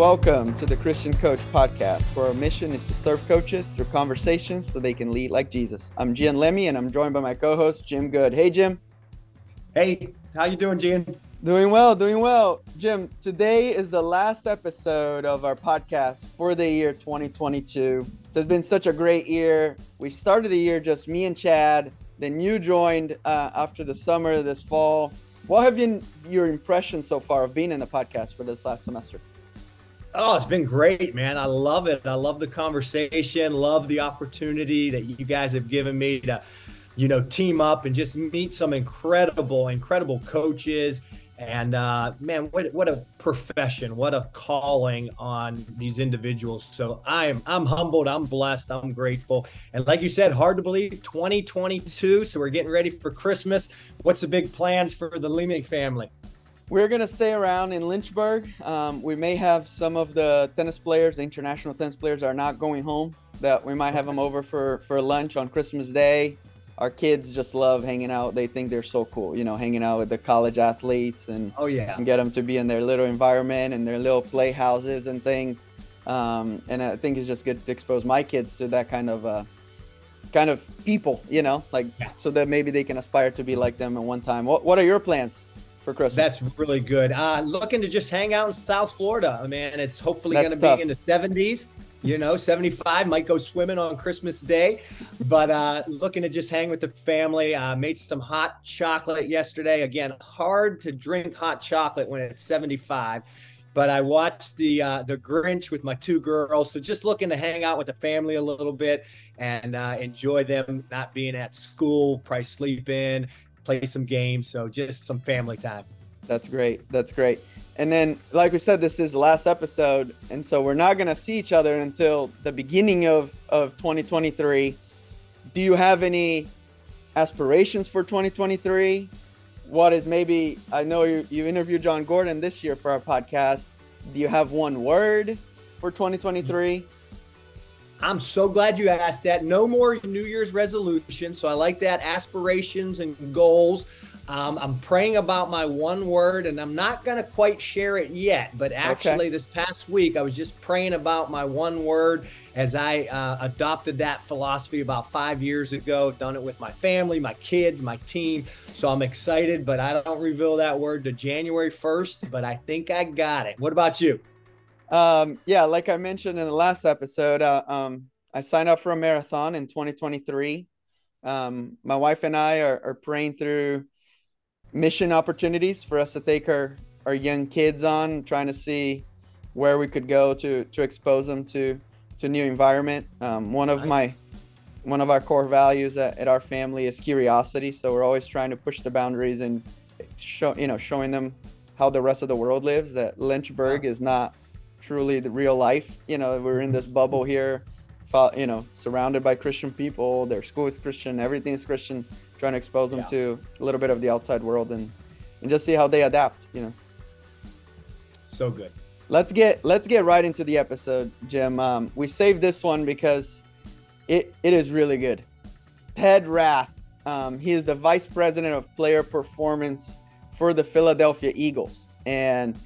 Welcome to the Christian Coach Podcast, where our mission is to serve coaches through conversations so they can lead like Jesus. I'm Gian Lemmy, and I'm joined by my co-host Jim Good. Hey, Jim. Hey, how you doing, Gian? Doing well, doing well. Jim, today is the last episode of our podcast for the year 2022. So it's been such a great year. We started the year just me and Chad. Then you joined uh, after the summer this fall. What have been your impressions so far of being in the podcast for this last semester? Oh, it's been great, man. I love it. I love the conversation, love the opportunity that you guys have given me to, you know, team up and just meet some incredible, incredible coaches. And uh, man, what what a profession, what a calling on these individuals. So I'm I'm humbled, I'm blessed, I'm grateful. And like you said, hard to believe 2022. So we're getting ready for Christmas. What's the big plans for the Leemick family? We're going to stay around in Lynchburg. Um, we may have some of the tennis players, the international tennis players, are not going home. That we might have them over for, for lunch on Christmas Day. Our kids just love hanging out. They think they're so cool, you know, hanging out with the college athletes and, oh, yeah. and get them to be in their little environment and their little playhouses and things. Um, and I think it's just good to expose my kids to that kind of uh, kind of people, you know, like yeah. so that maybe they can aspire to be like them at one time. What What are your plans for Christmas? That's really good. Uh, looking to just hang out in South Florida, man. It's hopefully going to be in the 70s. You know, 75 might go swimming on Christmas Day, but uh, looking to just hang with the family. Uh, made some hot chocolate yesterday. Again, hard to drink hot chocolate when it's 75 but I watched the uh, the Grinch with my two girls. So just looking to hang out with the family a little bit and uh, enjoy them not being at school, probably sleep in, play some games. So just some family time. That's great. That's great. And then, like we said, this is the last episode, and so we're not gonna see each other until the beginning of of 2023. Do you have any aspirations for 2023? What is maybe? I know you you interviewed Jon Gordon this year for our podcast. Do you have one word for 2023? I'm so glad you asked that. No more New Year's resolution. So I like that aspirations and goals. Um, I'm praying about my one word, and I'm not going to quite share it yet. But actually, okay. this past week, I was just praying about my one word as I uh, adopted that philosophy about five years ago. Done it with my family, my kids, my team. So I'm excited, but I don't reveal that word to January 1st. But I think I got it. What about you? Um, yeah, like I mentioned in the last episode, uh, um, I signed up for a marathon in 2023. Um, my wife and I are, are praying through mission opportunities for us to take our, our young kids on, trying to see where we could go to to expose them to to new environment. Um, one of nice. my one of our core values at, at, our family is curiosity, so we're always trying to push the boundaries and show you know showing them how the rest of the world lives. That Lynchburg is not truly the real life. You know, we're in this bubble here, you know, surrounded by Christian people. Their school is Christian, everything is Christian. Trying to expose them yeah. to a little bit of the outside world and and just see how they adapt. You know. So good. Let's get let's get right into the episode, Jim. Um, we saved this one because it it is really good. Ted Rath. Um, he is the vice president of player performance for the Philadelphia Eagles, and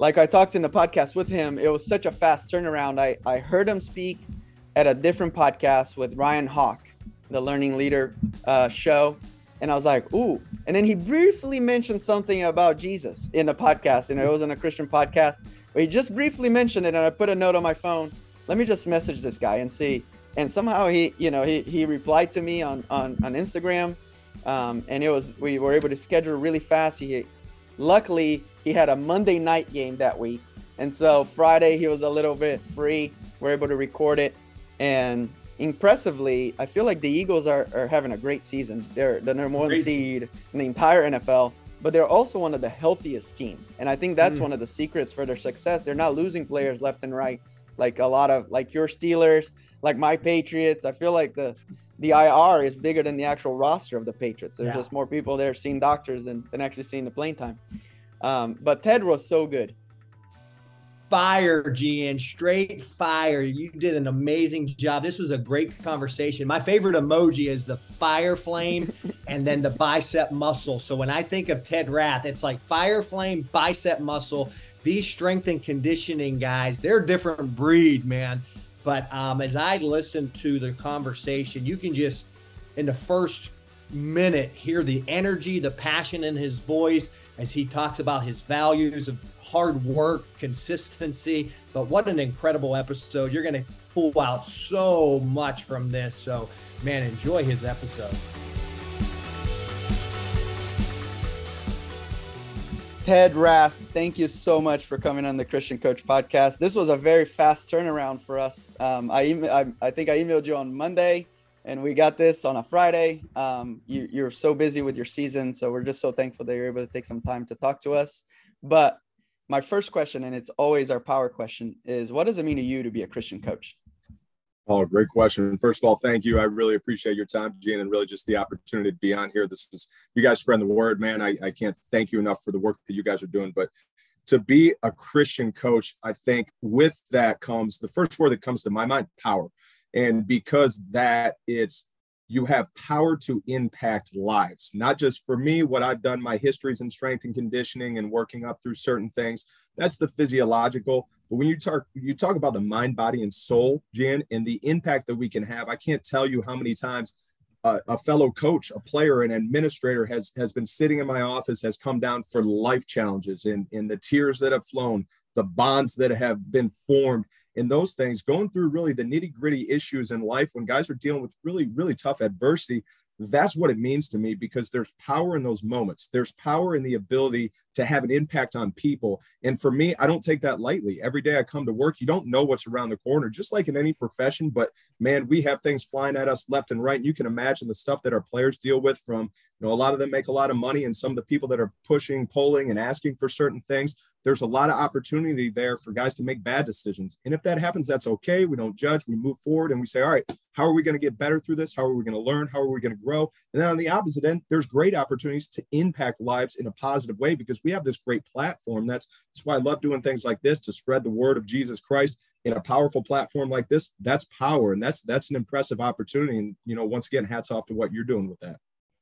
like I talked in the podcast with him, it was such a fast turnaround. I, I heard him speak at a different podcast with Ryan Hawk, the Learning Leader uh, show. And I was like, ooh. And then he briefly mentioned something about Jesus in the podcast. Know, it wasn't a Christian podcast, but he just briefly mentioned it. And I put a note on my phone. Let me just message this guy and see. And somehow he, you know, he, he replied to me on, on, on Instagram. Um, and it was, we were able to schedule really fast. He, luckily, he had a Monday night game that week. And so Friday he was a little bit free. We're able to record it. And impressively, I feel like the Eagles are, are having a great season. They're the number one great. seed in the entire NFL, but they're also one of the healthiest teams. And I think that's mm. one of the secrets for their success. They're not losing players left and right, like a lot of like your Steelers, like my Patriots. I feel like the the IR is bigger than the actual roster of the Patriots. There's yeah. just more people there seeing doctors than, than actually seeing the playing time. Um, but Ted was so good. Fire, Gian, straight fire. You did an amazing job. This was a great conversation. My favorite emoji is the fire flame and then the bicep muscle. So when I think of Ted Rath, it's like fire flame, bicep muscle. these strength and conditioning guys, they're a different breed, man. But um, as I listened to the conversation, you can just, in the first minute, hear the energy, the passion in his voice as he talks about his values of hard work, consistency. But what an incredible episode. You're going to pull out so much from this. So, man, enjoy his episode. Ted Rath, thank you so much for coming on the Christian Coach podcast. This was a very fast turnaround for us. Um, I, I, I think I emailed you on Monday, and we got this on a Friday. Um, you, you're so busy with your season, so we're just so thankful that you're able to take some time to talk to us. But my first question, and it's always our power question, is what does it mean to you to be a Christian coach? Oh, great question. First of all, thank you. I really appreciate your time, Gene, and really just the opportunity to be on here. This is you guys spreading the word, man. I, I can't thank you enough for the work that you guys are doing. But to be a Christian coach, I think with that comes the first word that comes to my mind, power. And because that it's you have power to impact lives, not just for me, what I've done, my histories in strength and conditioning and working up through certain things. That's the physiological. But when you talk, you talk about the mind, body, and soul, Jan, and the impact that we can have. I can't tell you how many times a, a, fellow coach, a player, an administrator has has been sitting in my office, has come down for life challenges and, and the tears that have flown, the bonds that have been formed in those things, going through really the nitty gritty issues in life when guys are dealing with really, really tough adversity. That's what it means to me because there's power in those moments. There's power in the ability to have an impact on people. And for me, I don't take that lightly. Every day I come to work, you don't know what's around the corner, just like in any profession. But man, we have things flying at us left and right. And you can imagine the stuff that our players deal with from, you know, a lot of them make a lot of money and some of the people that are pushing, polling, and asking for certain things there's a lot of opportunity there for guys to make bad decisions. And if that happens, that's okay. We don't judge, we move forward and we say, all right, how are we going to get better through this? How are we going to learn? How are we going to grow? And then on the opposite end, there's great opportunities to impact lives in a positive way because we have this great platform. That's, that's why I love doing things like this to spread the word of Jesus Christ in a powerful platform like this. That's power. And that's, that's an impressive opportunity. And, you know, once again, hats off to what you're doing with that.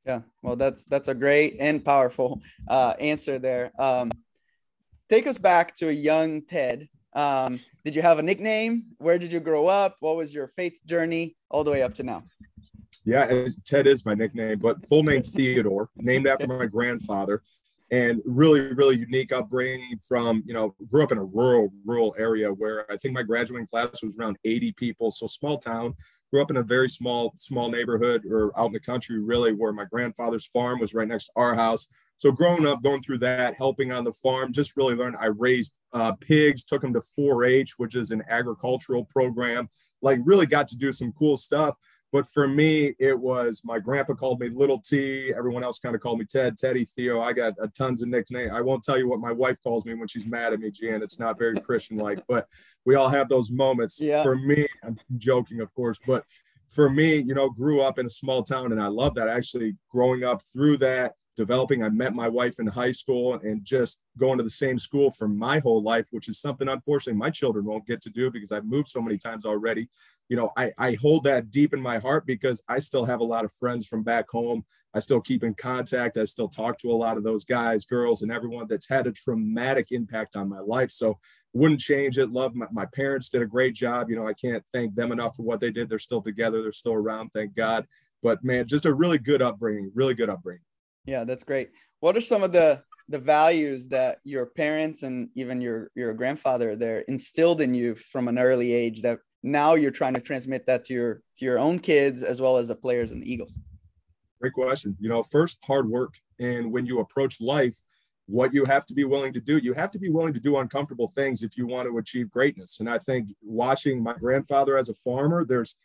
Yeah, well, that's that's a great and powerful uh, answer there. Um, take us back to a young Ted. Um, did you have a nickname? Where did you grow up? What was your faith journey all the way up to now? Yeah, Ted is my nickname, but full name Theodore, named after my grandfather, and really, really unique upbringing. From you know, grew up in a rural, rural area where I think my graduating class was around 80 people, so small town. Grew up in a very small, small neighborhood or out in the country, really, where my grandfather's farm was right next to our house so growing up, going through that, helping on the farm, just really learned. I raised uh, pigs, took them to 4-H, which is an agricultural program. Like really got to do some cool stuff. But for me, it was my grandpa called me Little T. Everyone else kind of called me Ted, Teddy, Theo. I got a tons of nicknames. I won't tell you what my wife calls me when she's mad at me, Jan. It's not very Christian like, but we all have those moments. Yeah. For me, I'm joking, of course, but for me, you know, grew up in a small town and I love that actually growing up through that developing. I met my wife in high school and just going to the same school for my whole life, which is something unfortunately my children won't get to do because I've moved so many times already. You know, I, I hold that deep in my heart because I still have a lot of friends from back home. I still keep in contact. I still talk to a lot of those guys, girls, and everyone that's had a traumatic impact on my life. So wouldn't change it. Love my, my parents did a great job. You know, I can't thank them enough for what they did. They're still together. They're still around. Thank God. But man, just a really good upbringing, really good upbringing. Yeah, that's great. What are some of the the values that your parents and even your your grandfather there instilled in you from an early age that now you're trying to transmit that to your to your own kids as well as the players and the Eagles? Great question. You know, first hard work and when you approach life, what you have to be willing to do, you have to be willing to do uncomfortable things if you want to achieve greatness. And I think watching my grandfather as a farmer, there's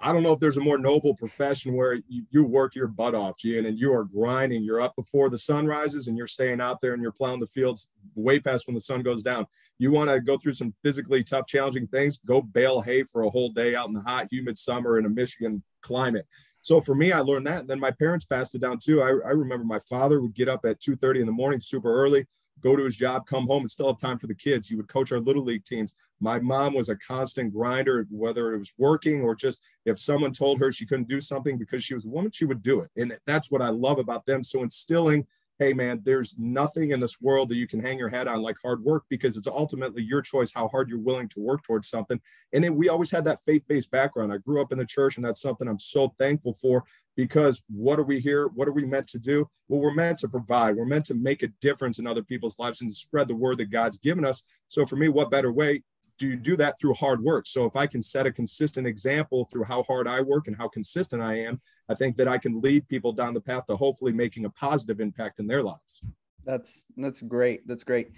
I don't know if there's a more noble profession where you, you work your butt off, Gian, and you are grinding. You're up before the sun rises and you're staying out there and you're plowing the fields way past when the sun goes down. You want to go through some physically tough, challenging things, go bale hay for a whole day out in the hot, humid summer in a Michigan climate. So for me, I learned that. And then my parents passed it down too. I, I remember my father would get up at 2:30 in the morning, super early, go to his job, come home, and still have time for the kids. He would coach our little league teams. My mom was a constant grinder, whether it was working or just if someone told her she couldn't do something because she was a woman, she would do it. And that's what I love about them. So instilling hey man, there's nothing in this world that you can hang your head on like hard work because it's ultimately your choice how hard you're willing to work towards something. And then we always had that faith-based background. I grew up in the church, and that's something I'm so thankful for because what are we here? What are we meant to do? Well, we're meant to provide. We're meant to make a difference in other people's lives and to spread the word that God's given us. So for me, what better way do you do that through hard work? So if I can set a consistent example through how hard I work and how consistent I am, I think that I can lead people down the path to hopefully making a positive impact in their lives. That's that's great. That's great.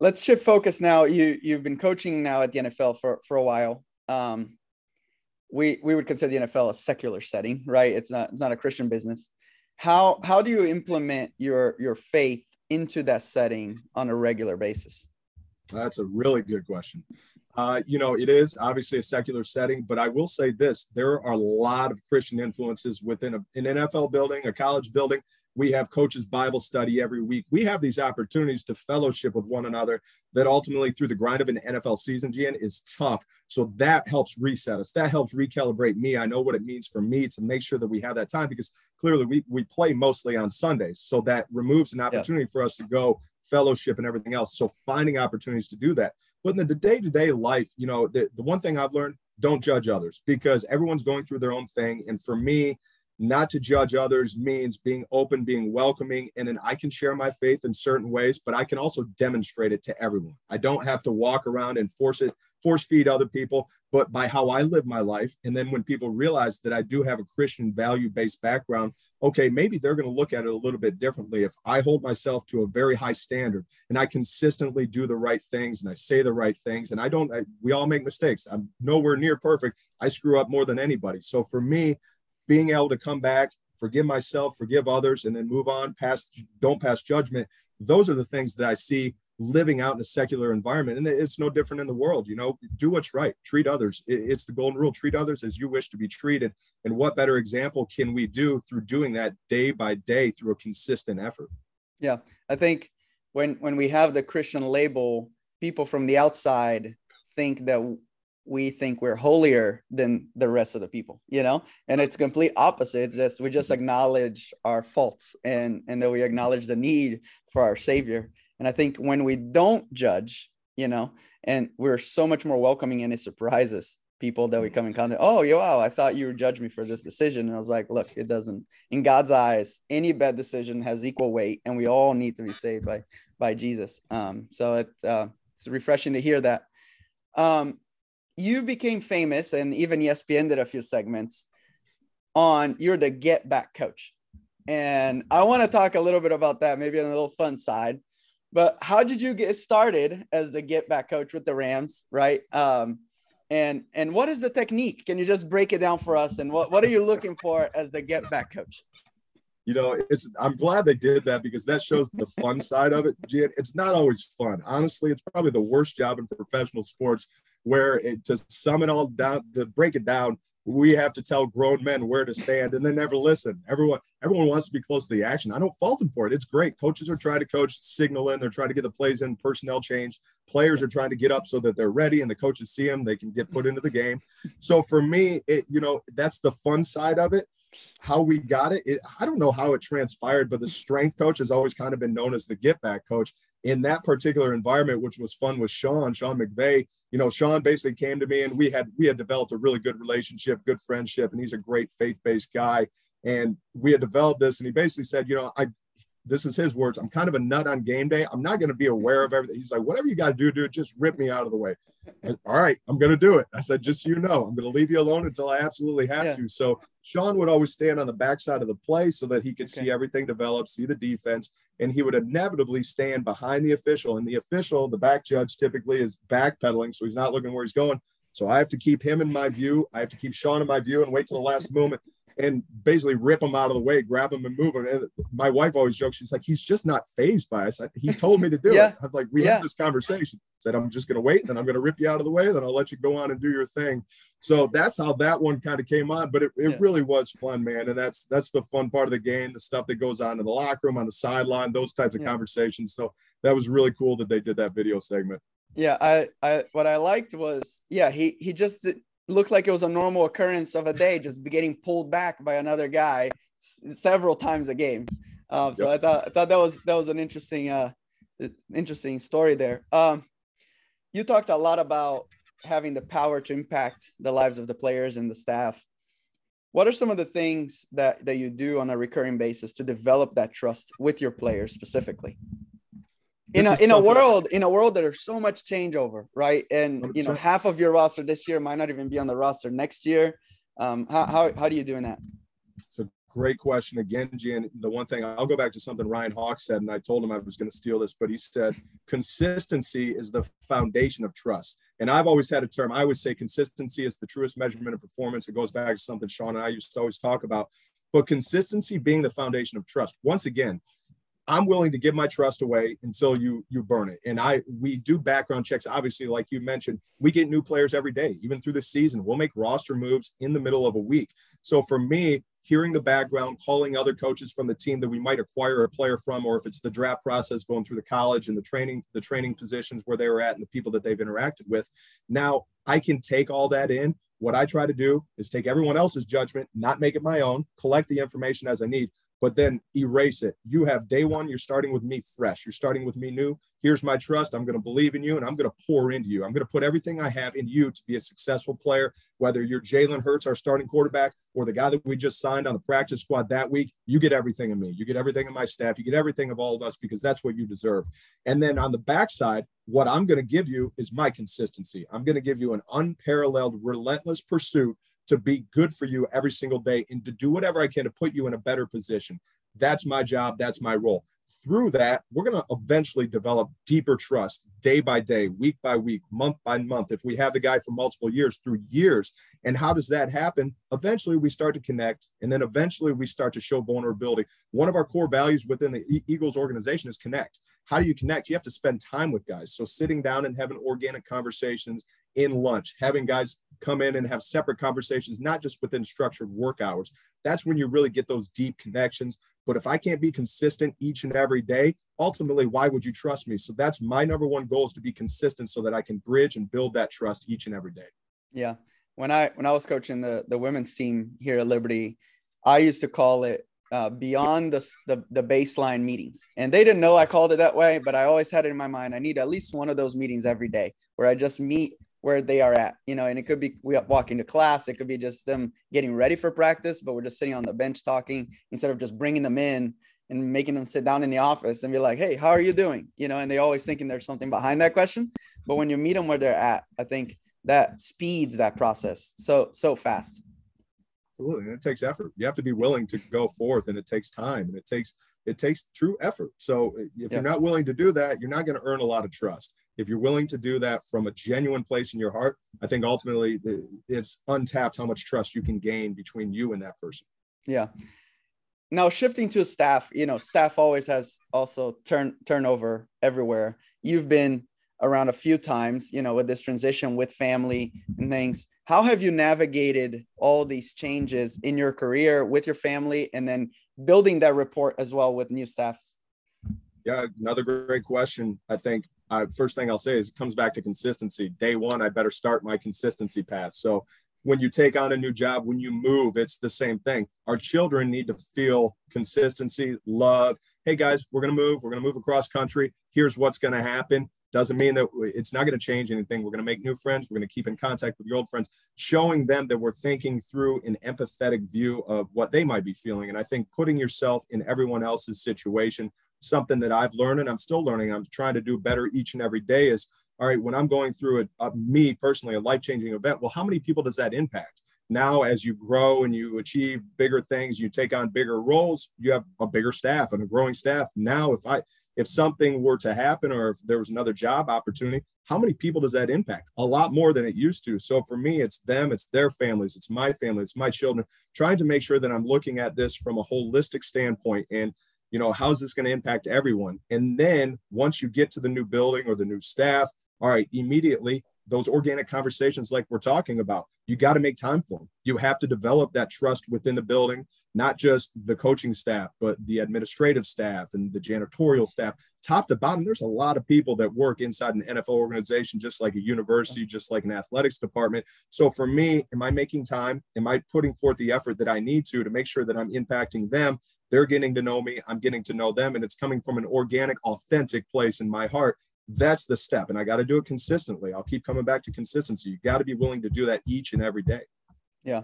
Let's shift focus now. You you've been coaching now at the NFL for for a while. Um, we we would consider the NFL a secular setting, right? It's not it's not a Christian business. How how do you implement your your faith into that setting on a regular basis? That's a really good question. Uh, you know, it is obviously a secular setting, but I will say this: there are a lot of Christian influences within a, an NFL building, a college building. We have coaches Bible study every week. We have these opportunities to fellowship with one another that ultimately through the grind of an NFL season, Gian, is tough. So that helps reset us. That helps recalibrate me. I know what it means for me to make sure that we have that time because clearly we, we play mostly on Sundays. So that removes an opportunity yeah. for us to go fellowship and everything else. So finding opportunities to do that. But in the day-to-day life, you know, the, the one thing I've learned, don't judge others because everyone's going through their own thing. And for me, not to judge others means being open, being welcoming, and then I can share my faith in certain ways, but I can also demonstrate it to everyone. I don't have to walk around and force it, force feed other people, but by how I live my life. And then when people realize that I do have a Christian value based background, okay, maybe they're going to look at it a little bit differently. If I hold myself to a very high standard and I consistently do the right things and I say the right things, and I don't, I, we all make mistakes. I'm nowhere near perfect. I screw up more than anybody. So for me, being able to come back, forgive myself, forgive others, and then move on past, don't pass judgment. Those are the things that I see living out in a secular environment. And it's no different in the world. You know, do what's right, treat others. It's the golden rule treat others as you wish to be treated. And what better example can we do through doing that day by day through a consistent effort? Yeah. I think when when we have the Christian label, people from the outside think that we think we're holier than the rest of the people you know and it's complete opposite it's just we just mm-hmm. acknowledge our faults and and that we acknowledge the need for our savior and i think when we don't judge you know and we're so much more welcoming and it surprises people that we come in contact oh yo wow i thought you would judge me for this decision and i was like look it doesn't in god's eyes any bad decision has equal weight and we all need to be saved by by jesus um so it, uh, it's refreshing to hear that um you became famous, and even ESPN did a few segments on you're the get back coach. And I want to talk a little bit about that, maybe on a little fun side. But how did you get started as the get back coach with the Rams, right? Um, and and what is the technique? Can you just break it down for us? And what, what are you looking for as the get back coach? You know, it's I'm glad they did that because that shows the fun side of it. It's not always fun. Honestly, it's probably the worst job in professional sports where it, to sum it all down, to break it down, we have to tell grown men where to stand and then never listen. Everyone, everyone wants to be close to the action. I don't fault them for it. It's great. Coaches are trying to coach, signal in. They're trying to get the plays in, personnel change. Players are trying to get up so that they're ready, and the coaches see them. They can get put into the game. So for me, it you know that's the fun side of it. How we got it, it I don't know how it transpired, but the strength coach has always kind of been known as the get back coach in that particular environment, which was fun with Sean, Sean McVay, you know, Sean basically came to me and we had we had developed a really good relationship, good friendship, and he's a great faith-based guy. And we had developed this, and he basically said, you know, I this is his words. I'm kind of a nut on game day. I'm not going to be aware of everything. He's like, whatever you got to do, dude, just rip me out of the way. All right, I'm going to do it. I said, just so you know, I'm going to leave you alone until I absolutely have yeah. to. So Sean would always stand on the backside of the play so that he could okay. see everything develop, see the defense, and he would inevitably stand behind the official. And the official, the back judge, typically is backpedaling, so he's not looking where he's going. So I have to keep him in my view. I have to keep Sean in my view and wait till the last moment and basically rip him out of the way, grab him and move him. And my wife always jokes, she's like, he's just not fazed by us. He told me to do yeah. it. I'm like, we yeah. had this conversation. Said, I'm just going to wait, then I'm going to rip you out of the way, then I'll let you go on and do your thing. So that's how that one kind of came on. But it, it yeah. really was fun, man. And that's that's the fun part of the game, the stuff that goes on in the locker room, on the sideline, those types of conversations. So that was really cool that they did that video segment. Yeah, I, I what I liked was yeah, he he just looked like it was a normal occurrence of a day, just getting pulled back by another guy s- several times a game. Um, so yep. I thought I thought that was that was an interesting uh interesting story there. Um, you talked a lot about having the power to impact the lives of the players and the staff. What are some of the things that that you do on a recurring basis to develop that trust with your players specifically? In a in a world in a world that there's so much changeover, right? And you know, half of your roster this year might not even be on the roster next year. Um, how how how do you doing that? It's a great question again, Jan. The one thing I'll go back to something Ryan Hawk said, and I told him I was going to steal this, but he said consistency is the foundation of trust. And I've always had a term. I always say consistency is the truest measurement of performance. It goes back to something Sean and I used to always talk about. But consistency being the foundation of trust. Once again, I'm willing to give my trust away until you you burn it. And I we do background checks. Obviously, like you mentioned, we get new players every day, even through the season. We'll make roster moves in the middle of a week. So for me, hearing the background, calling other coaches from the team that we might acquire a player from, or if it's the draft process going through the college and the training, the training positions where they were at and the people that they've interacted with. Now I can take all that in. What I try to do is take everyone else's judgment, not make it my own, collect the information as I need, but then erase it. You have day one, you're starting with me fresh. You're starting with me new. Here's my trust. I'm going to believe in you and I'm going to pour into you. I'm going to put everything I have in you to be a successful player, whether you're Jalen Hurts, our starting quarterback, or the guy that we just signed on the practice squad that week. You get everything in me. You get everything in my staff. You get everything of all of us because that's what you deserve. And then on the backside, what I'm going to give you is my consistency. I'm going to give you an unparalleled, relentless pursuit to be good for you every single day and to do whatever I can to put you in a better position. That's my job. That's my role through that, we're going to eventually develop deeper trust day by day, week by week, month by month. If we have the guy for multiple years, through years. And how does that happen? Eventually, we start to connect, and then eventually, we start to show vulnerability. One of our core values within the Eagles organization is connect. How do you connect? You have to spend time with guys. So, sitting down and having organic conversations in lunch, having guys come in and have separate conversations, not just within structured work hours. That's when you really get those deep connections. But if I can't be consistent each and every day, ultimately, why would you trust me? So that's my number one goal is to be consistent so that I can bridge and build that trust each and every day. Yeah. When I when I was coaching the the women's team here at Liberty, I used to call it uh, beyond the, the, the baseline meetings. And they didn't know I called it that way, but I always had it in my mind. I need at least one of those meetings every day where I just meet where they are at, you know, and it could be we walking to class, it could be just them getting ready for practice, but we're just sitting on the bench talking instead of just bringing them in and making them sit down in the office and be like, "Hey, how are you doing?" You know, and they always thinking there's something behind that question, but when you meet them where they're at, I think that speeds that process so so fast. Absolutely, and it takes effort. You have to be willing to go forth, and it takes time, and it takes it takes true effort. So if yeah. you're not willing to do that, you're not going to earn a lot of trust if you're willing to do that from a genuine place in your heart, I think ultimately it's untapped how much trust you can gain between you and that person. Yeah. Now shifting to staff, you know, staff always has also turn turnover everywhere. You've been around a few times, you know, with this transition with family and things. How have you navigated all these changes in your career with your family and then building that report as well with new staffs? Yeah, another great question. I think uh, first thing I'll say is it comes back to consistency. Day one, I better start my consistency path. So when you take on a new job, when you move, it's the same thing. Our children need to feel consistency, love. Hey guys, we're going to move. We're going to move across country. Here's what's going to happen. Doesn't mean that it's not going to change anything. We're going to make new friends. We're going to keep in contact with your old friends, showing them that we're thinking through an empathetic view of what they might be feeling. And I think putting yourself in everyone else's situation something that I've learned and I'm still learning. I'm trying to do better each and every day is all right, when I'm going through a, a me personally, a life changing event, well, how many people does that impact? Now, as you grow and you achieve bigger things, you take on bigger roles, you have a bigger staff and a growing staff. Now, if I, if something were to happen or if there was another job opportunity, how many people does that impact? A lot more than it used to. So for me, it's them, it's their families, it's my family, it's my children, trying to make sure that I'm looking at this from a holistic standpoint. And you know, how's this going to impact everyone? And then once you get to the new building or the new staff, all right, immediately those organic conversations like we're talking about you got to make time for them you have to develop that trust within the building not just the coaching staff but the administrative staff and the janitorial staff top to bottom, there's a lot of people that work inside an NFL organization, just like a university, just like an athletics department. So for me, am I making time? Am I putting forth the effort that I need to to make sure that I'm impacting them? They're getting to know me, I'm getting to know them, and it's coming from an organic, authentic place in my heart. That's the step. And I got to do it consistently. I'll keep coming back to consistency. You got to be willing to do that each and every day. Yeah.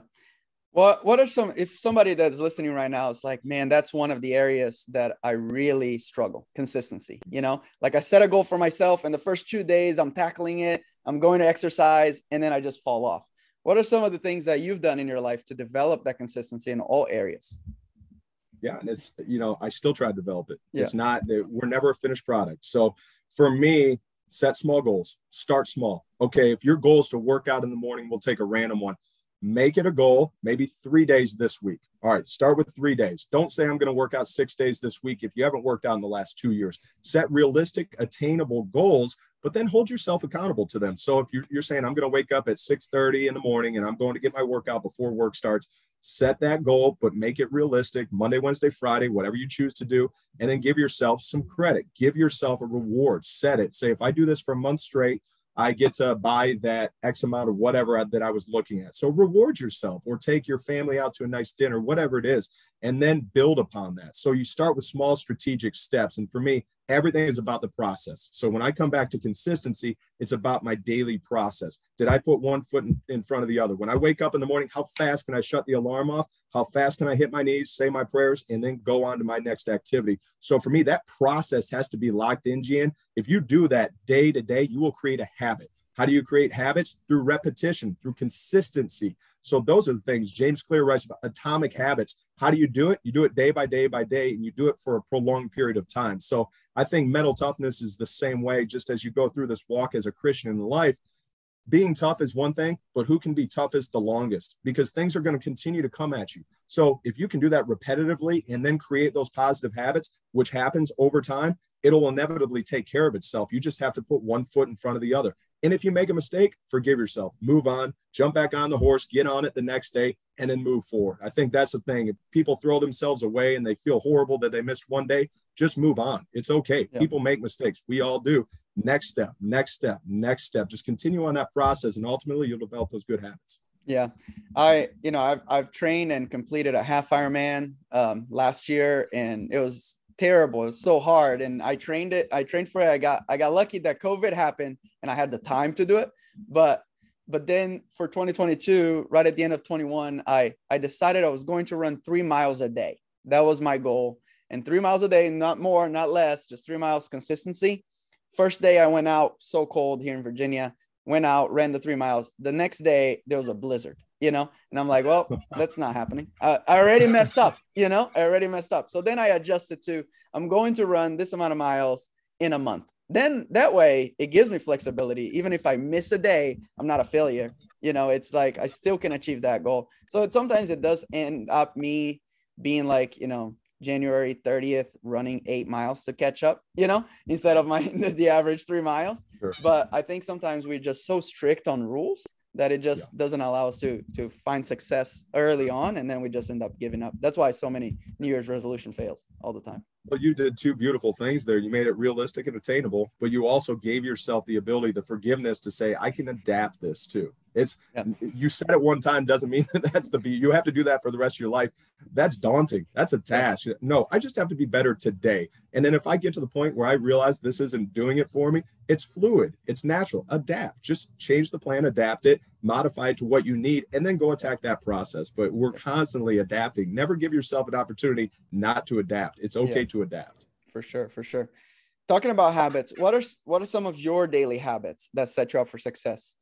What what are some if somebody that's listening right now is like, man, that's one of the areas that I really struggle, consistency. You know, like I set a goal for myself and the first two days I'm tackling it, I'm going to exercise, and then I just fall off. What are some of the things that you've done in your life to develop that consistency in all areas? Yeah, and it's you know, I still try to develop it. Yeah. It's not we're never a finished product. So for me, set small goals, start small. Okay, if your goal is to work out in the morning, we'll take a random one make it a goal, maybe three days this week. All right, start with three days. Don't say I'm going to work out six days this week if you haven't worked out in the last two years. Set realistic, attainable goals, but then hold yourself accountable to them. So if you're, you're saying I'm going to wake up at 6:30 in the morning and I'm going to get my workout before work starts, set that goal, but make it realistic. Monday, Wednesday, Friday, whatever you choose to do, and then give yourself some credit. Give yourself a reward. Set it. Say if I do this for a month straight I get to buy that X amount of whatever that I was looking at. So reward yourself or take your family out to a nice dinner, whatever it is, and then build upon that. So you start with small strategic steps. And for me, everything is about the process. So when I come back to consistency, it's about my daily process. Did I put one foot in, in, front of the other? When I wake up in the morning, how fast can I shut the alarm off? How fast can I hit my knees, say my prayers, and then go on to my next activity? So for me, that process has to be locked in, Gian. If you do that day to day, you will create a habit. How do you create habits? Through repetition, through consistency. So those are the things James Clear writes about atomic habits. How do you do it? You do it day by day by day, and you do it for a prolonged period of time. So I think mental toughness is the same way, just as you go through this walk as a Christian in life. Being tough is one thing, but who can be toughest the longest? Because things are going to continue to come at you. So if you can do that repetitively and then create those positive habits, which happens over time, it'll inevitably take care of itself. You just have to put one foot in front of the other. And if you make a mistake, forgive yourself, move on, jump back on the horse, get on it the next day, and then move forward. I think that's the thing. If people throw themselves away and they feel horrible that they missed one day, just move on. It's okay. Yeah. People make mistakes. We all do. Next step, next step, next step. Just continue on that process, and ultimately you'll develop those good habits. Yeah, I you know I've I've trained and completed a half Ironman um, last year, and it was terrible. It was so hard, and I trained it. I trained for it. I got I got lucky that COVID happened, and I had the time to do it. But but then for 2022, right at the end of 21, I I decided I was going to run three miles a day. That was my goal, and three miles a day, not more, not less, just three miles consistency. First day I went out, so cold here in Virginia. Went out, ran the three miles. The next day there was a blizzard you know? And i'm like well that's not happening. I, I, already messed up you know? I already messed up. So then i adjusted to i'm going to run this amount of miles in a month. Then that way it gives me flexibility. Even if i miss a day i'm not a failure. You know it's like i still can achieve that goal. So it, sometimes it does end up me being like you know january 30th running eight miles to catch up you know instead of my the average three miles. Sure. but i think sometimes we're just so strict on rules that it just yeah. doesn't allow us to to find success early on and then we just end up giving up. That's why so many new year's resolution fails all the time. Well you did two beautiful things there. You made it realistic and attainable but you also gave yourself the ability the forgiveness to say i can adapt this too it's yeah. you said it one time doesn't mean that that's the be. You have to do that for the rest of your life. That's daunting. That's a task. No, I just have to be better today. And then if I get to the point where I realize this isn't doing it for me, it's fluid. It's natural. Adapt. Just change the plan, adapt it, modify it to what you need, and then go attack that process. But we're constantly adapting. Never give yourself an opportunity not to adapt. It's okay yeah. to adapt. For sure. For sure. Talking about habits, what are what are some of your daily habits that set you up for success?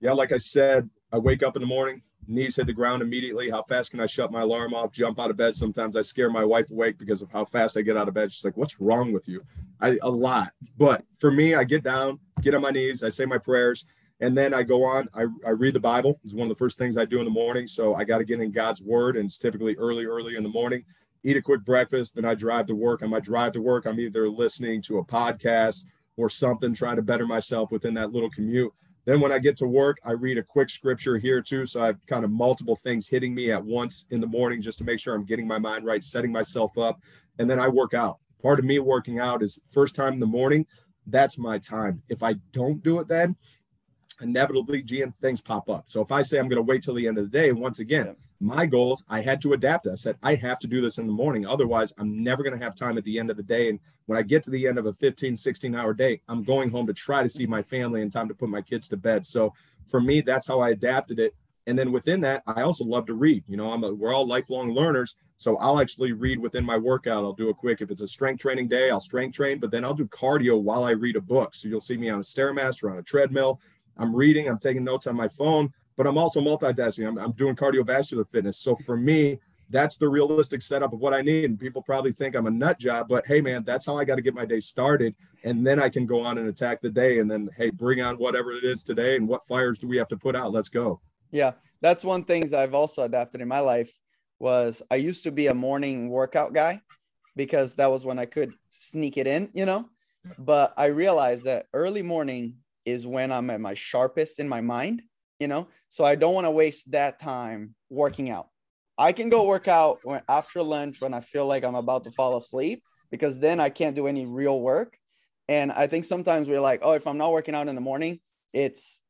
Yeah, like I said, I wake up in the morning, knees hit the ground immediately. How fast can I shut my alarm off? Jump out of bed. Sometimes I scare my wife awake because of how fast I get out of bed. She's like, "What's wrong with you?" I a lot, but for me, I get down, get on my knees, I say my prayers, and then I go on. I, I read the Bible. It's one of the first things I do in the morning. So I got to get in God's Word, and it's typically early, early in the morning. Eat a quick breakfast, then I drive to work. On my drive to work, I'm either listening to a podcast or something, trying to better myself within that little commute. Then when I get to work, I read a quick scripture here too. So I've kind of multiple things hitting me at once in the morning just to make sure I'm getting my mind right, setting myself up. And then I work out. Part of me working out is first time in the morning. That's my time. If I don't do it then, inevitably GM things pop up. So if I say I'm going to wait till the end of the day, once again. My goals, I had to adapt. I said, I have to do this in the morning. Otherwise, I'm never going to have time at the end of the day. And when I get to the end of a 15, 16 hour day, I'm going home to try to see my family and time to put my kids to bed. So for me, that's how I adapted it. And then within that, I also love to read. You know, I'm a, we're all lifelong learners. So I'll actually read within my workout. I'll do a quick, if it's a strength training day, I'll strength train, but then I'll do cardio while I read a book. So you'll see me on a Stairmaster, on a treadmill. I'm reading, I'm taking notes on my phone, but I'm also multitasking. I'm, I'm doing cardiovascular fitness. So for me, that's the realistic setup of what I need. And people probably think I'm a nut job, but hey, man, that's how I got to get my day started. And then I can go on and attack the day. And then, hey, bring on whatever it is today. And what fires do we have to put out? Let's go. Yeah. That's one things I've also adapted in my life was I used to be a morning workout guy because that was when I could sneak it in, you know, but I realized that early morning is when I'm at my sharpest in my mind, you know? So I don't want to waste that time working out. I can go work out when, after lunch when I feel like I'm about to fall asleep because then I can't do any real work. And I think sometimes we're like, oh, if I'm not working out in the morning, it's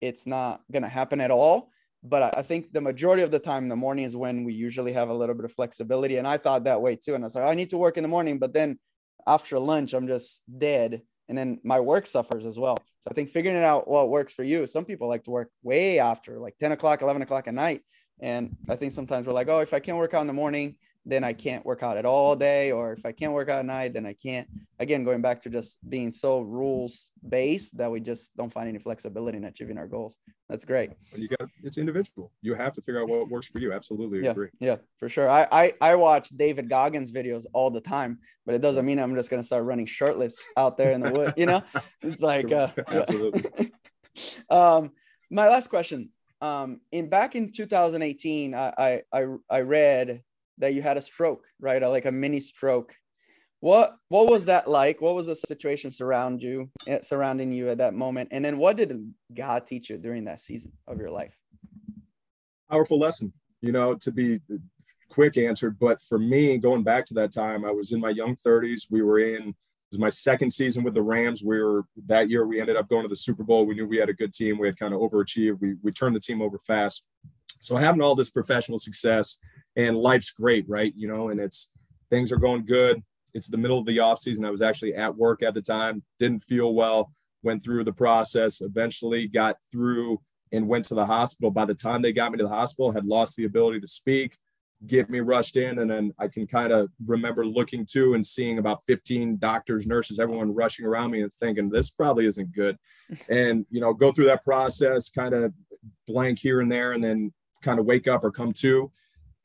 it's not gonna happen at all. But I think the majority of the time in the morning is when we usually have a little bit of flexibility. And I thought that way too. And I was like, oh, I need to work in the morning, but then after lunch, I'm just dead. And then my work suffers as well. So I think figuring it out what works for you. Some people like to work way after, like 10 o'clock, 11 o'clock at night. And I think sometimes we're like, oh, if I can't work out in the morning, then I can't work out at all day. Or if I can't work out at night, then I can't. Again, going back to just being so rules based that we just don't find any flexibility in achieving our goals. That's great. You got it's individual. You have to figure out what works for you. Absolutely yeah, agree. Yeah, for sure. I, I I watch David Goggins videos all the time, but it doesn't mean I'm just gonna start running shirtless out there in the wood. You know, it's like uh, absolutely. um, my last question. Um, in back in 2018, I I I read that you had a stroke, right? Like a mini stroke. What what was that like? What was the situation surround you eh, surrounding you at that moment? And then what did God teach you during that season of your life? Powerful lesson, you know, to be quick answered. But for me, going back to that time, I was in my young 30s. We were in it was my second season with the Rams. We were that year we ended up going to the Super Bowl. We knew we had a good team. We had kind of overachieved. We we turned the team over fast. So having all this professional success and life's great, right? You know, and it's things are going good. It's the middle of the off season. I was actually at work at the time, didn't feel well, went through the process, eventually got through and went to the hospital. By the time they got me to the hospital, had lost the ability to speak, get me rushed in. And then I can kind of remember looking to and seeing about 15 doctors, nurses, everyone rushing around me and thinking this probably isn't good. And, you know, go through that process, kind of blank here and there, and then kind of wake up or come to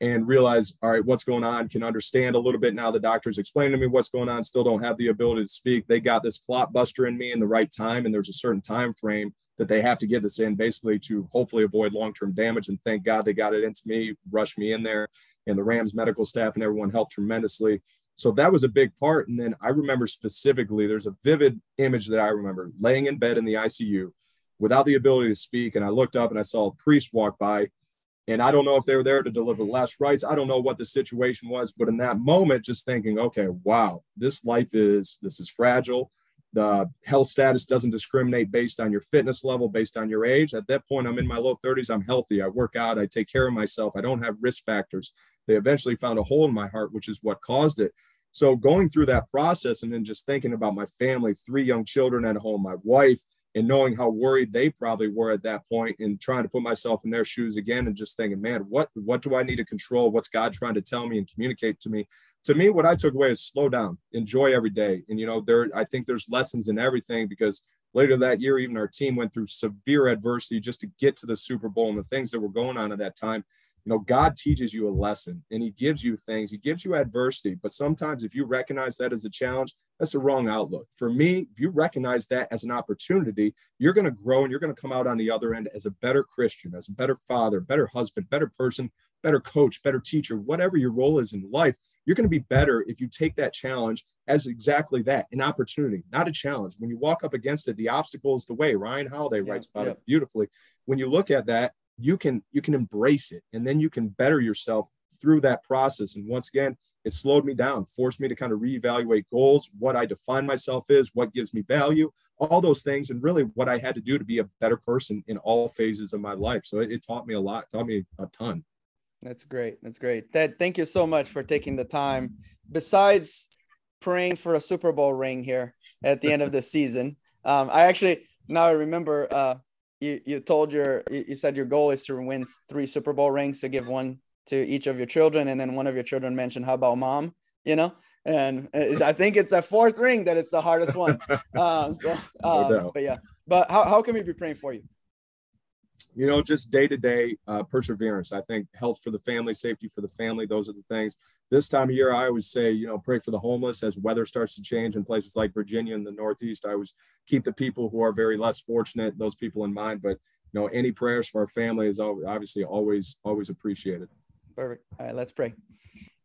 and realize, all right, what's going on? Can understand a little bit now. The doctor's explaining to me what's going on. Still don't have the ability to speak. They got this clot buster in me in the right time, and there's a certain time frame that they have to get this in basically to hopefully avoid long-term damage. And thank God they got it into me, rushed me in there, and the Rams medical staff and everyone helped tremendously. So that was a big part. And then I remember specifically, there's a vivid image that I remember laying in bed in the ICU without the ability to speak. And I looked up and I saw a priest walk by and I don't know if they were there to deliver last rites. I don't know what the situation was, but in that moment, just thinking, okay, wow, this life is this is fragile. The health status doesn't discriminate based on your fitness level, based on your age. At that point, I'm in my low 30s. I'm healthy. I work out. I take care of myself. I don't have risk factors. They eventually found a hole in my heart, which is what caused it. So going through that process and then just thinking about my family, three young children at home, my wife, and knowing how worried they probably were at that point and trying to put myself in their shoes again and just thinking man what what do i need to control? What's god trying to tell me and communicate to me? To me what i took away is slow down enjoy every day. And you know there i think there's lessons in everything because later that year even our team went through severe adversity just to get to the super bowl and the things that were going on at that time. You know god teaches you a lesson and he gives you things. He gives you adversity but sometimes if you recognize that as a challenge that's the wrong outlook. For me if you recognize that as an opportunity you're going to grow and you're going to come out on the other end as a better christian as a better father better husband better person better coach better teacher whatever your role is in life you're going to be better if you take that challenge as exactly that an opportunity not a challenge. When you walk up against it the obstacle is the way. Ryan holiday yeah, writes about yeah. it beautifully. When you look at that you can you can embrace it and then you can better yourself through that process. And once again it slowed me down, forced me to kind of reevaluate goals, what I define myself is, what gives me value, all those things, and really what I had to do to be a better person in all phases of my life. So it, it taught me a lot, taught me a ton. That's great. That's great. Ted, thank you so much for taking the time. Besides praying for a Super Bowl ring here at the end of the season, um, I actually now I remember uh, you you told your you said your goal is to win three Super Bowl rings to give one to each of your children, and then one of your children mentioned, "How about mom?" You know, and I think it's a fourth ring that it's the hardest one. Um, so, um, but yeah, but how how can we be praying for you? You know, just day to day perseverance. I think health for the family, safety for the family. Those are the things. This time of year, I always say, you know, pray for the homeless as weather starts to change in places like Virginia and the Northeast. I always keep the people who are very less fortunate, those people in mind. But you know, any prayers for our family is obviously always always appreciated. Perfect. All right, let's pray.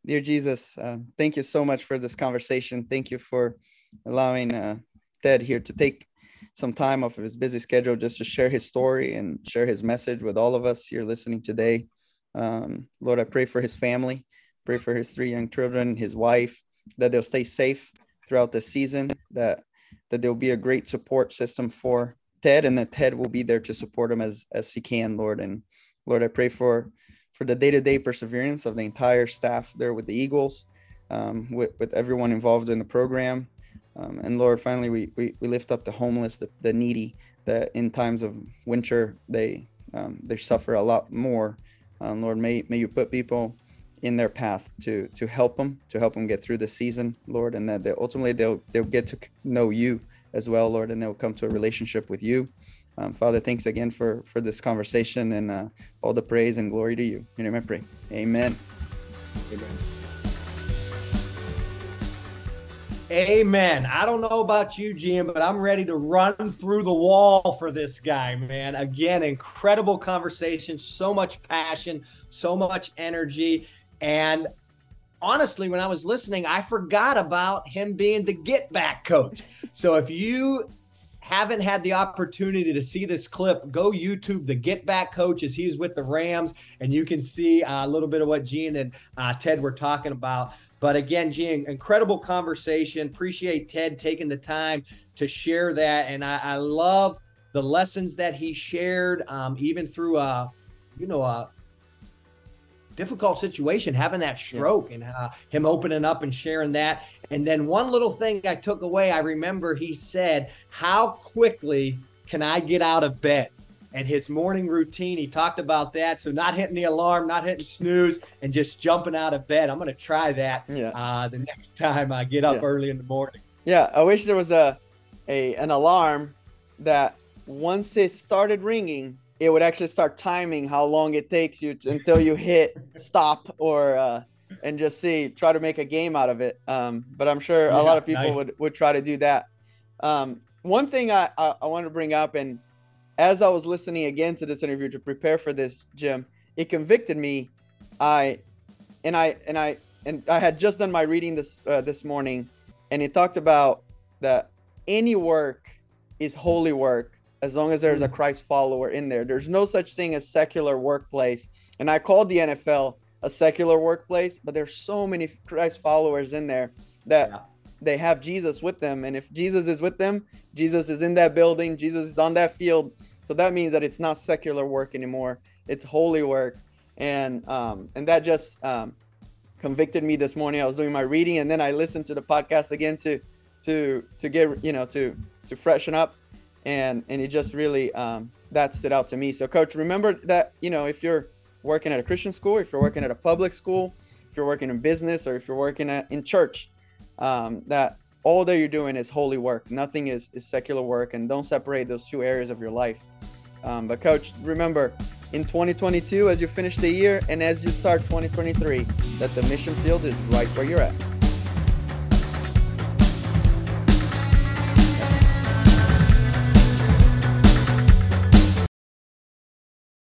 Dear Jesus, uh, thank you so much for this conversation. Thank you for allowing uh, Ted here to take some time off of his busy schedule just to share his story and share his message with all of us here listening today. Um, Lord, I pray for his family, pray for his three young children, his wife, that they'll stay safe throughout the season, that that there'll be a great support system for Ted, and that Ted will be there to support him as as he can, Lord. And Lord, I pray for for the day-to-day perseverance of the entire staff there with the Eagles, um, with, with everyone involved in the program. Um, and Lord, finally, we, we, we lift up the homeless, the, the needy, that in times of winter, they, um, they suffer a lot more. Um, Lord, may, may you put people in their path to, to help them, to help them get through the season, Lord, and that they, ultimately they'll, they'll get to know you as well, Lord, and they'll come to a relationship with you. Um, Father, thanks again for for this conversation and uh, all the praise and glory to you. In your name I pray. Amen. Amen. Amen. I don't know about you, Jim, but I'm ready to run through the wall for this guy, man. Again, incredible conversation, so much passion, so much energy. And honestly, when I was listening, I forgot about him being the get back coach. So if you haven't had the opportunity to see this clip, go YouTube the Get Back Coach as he's with the Rams, and you can see uh, a little bit of what Gian and uh, Ted were talking about. But again, Gian, incredible conversation. Appreciate Ted taking the time to share that, and I, I love the lessons that he shared, um, even through a, uh, you know, a difficult situation, having that stroke, yeah. and uh, him opening up and sharing that. And then one little thing I took away, I remember he said, How quickly can I get out of bed? And his morning routine, he talked about that. So not hitting the alarm, not hitting snooze, and just jumping out of bed. I'm going to try that yeah. uh, the next time I get up yeah. early in the morning. Yeah, I wish there was a, a an alarm that once it started ringing, it would actually start timing how long it takes you to, until you hit stop or uh, and just see try to make a game out of it. Um, but I'm sure yeah, a lot of people nice. would would try to do that. Um, one thing I, I I want to bring up, and as I was listening again to this interview to prepare for this, Jim, it convicted me. I and I and I and I had just done my reading this uh, this morning, and it talked about that any work is holy work as long as there's a mm. Christ follower in there. There's no such thing as secular workplace. And I called the NFL a secular workplace, but there's so many Christ followers in there that yeah. they have Jesus with them. And if Jesus is with them, Jesus is in that building, Jesus is on that field. So that means that it's not secular work anymore. It's holy work. And um, and that just um, convicted me this morning. I was doing my reading and then I listened to the podcast again to to to get you know to to freshen up and and it just really um, that stood out to me. So, coach, remember that you know if you're working at a Christian school, if you're working at a public school, if you're working in business, or if you're working at, in church, um, that all that you're doing is holy work. Nothing is is secular work, and don't separate those two areas of your life. Um, but, coach, remember in 2022, as you finish the year and as you start 2023, that the mission field is right where you're at.